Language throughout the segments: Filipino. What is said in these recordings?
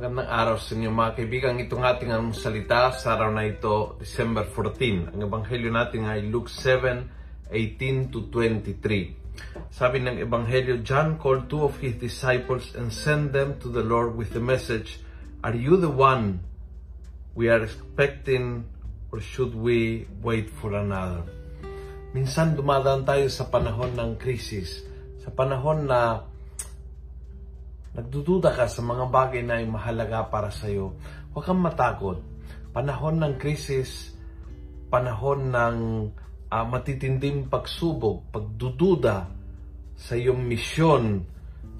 araw sa inyo mga kaibigan. Itong ating salita sa araw na ito, December 14. Ang ebanghelyo natin ay Luke 7, 18 to 23. Sabi ng ebanghelyo, John called two of his disciples and sent them to the Lord with the message, Are you the one we are expecting or should we wait for another? Minsan dumadaan tayo sa panahon ng krisis, sa panahon na nagdududa ka sa mga bagay na ay mahalaga para sa iyo, huwag kang matakot. Panahon ng krisis, panahon ng uh, matitinding pagsubok, pagdududa sa iyong misyon,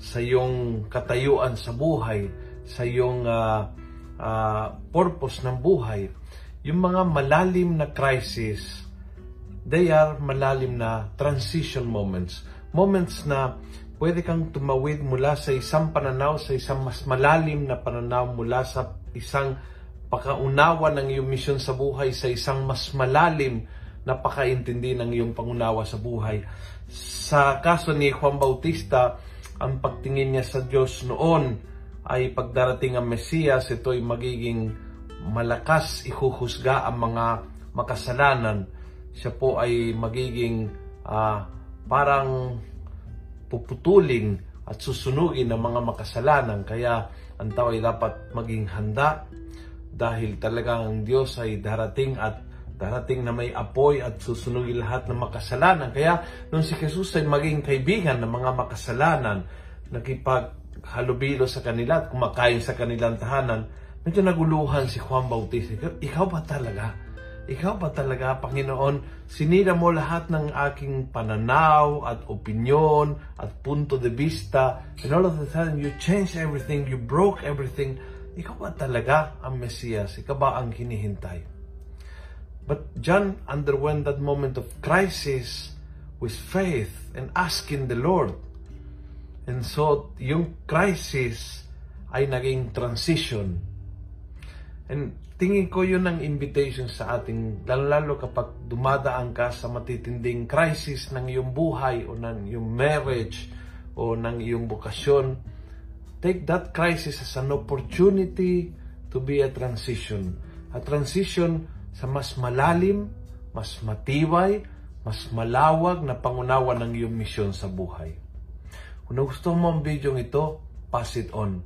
sa iyong katayuan sa buhay, sa iyong uh, uh, purpose ng buhay. Yung mga malalim na crisis, they are malalim na transition moments. Moments na pwede kang tumawid mula sa isang pananaw sa isang mas malalim na pananaw mula sa isang pakaunawa ng iyong misyon sa buhay sa isang mas malalim na pakaintindi ng iyong pangunawa sa buhay. Sa kaso ni Juan Bautista, ang pagtingin niya sa Diyos noon ay pagdarating ang Mesiyas, ito ay magiging malakas ihuhusga ang mga makasalanan. Siya po ay magiging uh, parang puputulin at susunugin ng mga makasalanan. Kaya ang tao ay dapat maging handa dahil talagang ang Diyos ay darating at darating na may apoy at susunugin lahat ng makasalanan. Kaya nung si Jesus ay maging kaibigan ng mga makasalanan, nakipaghalubilo sa kanila at kumakain sa kanilang tahanan, medyo naguluhan si Juan Bautista. Ikaw ba talaga? Ikaw ba talaga, Panginoon, sinira mo lahat ng aking pananaw at opinion at punto de vista and all of the time you changed everything, you broke everything. Ikaw ba talaga ang Mesiyas? Ikaw ba ang hinihintay? But John underwent that moment of crisis with faith and asking the Lord. And so, yung crisis ay naging transition. And tingin ko yun ang invitation sa ating, lalo kapag dumadaan ka sa matitinding crisis ng iyong buhay o ng iyong marriage o ng iyong bukasyon, take that crisis as an opportunity to be a transition. A transition sa mas malalim, mas matibay, mas malawag na pangunawa ng iyong misyon sa buhay. Kung gusto mo ang video ito, pass it on.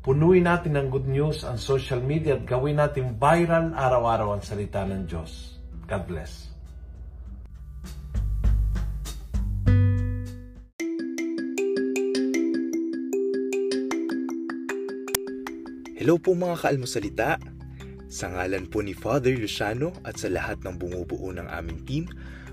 Punuin natin ng good news ang social media at gawin natin viral araw-araw ang salita ng Diyos. God bless. Hello po mga kaalmosalita. Sa ngalan po ni Father Luciano at sa lahat ng bumubuo ng aming team,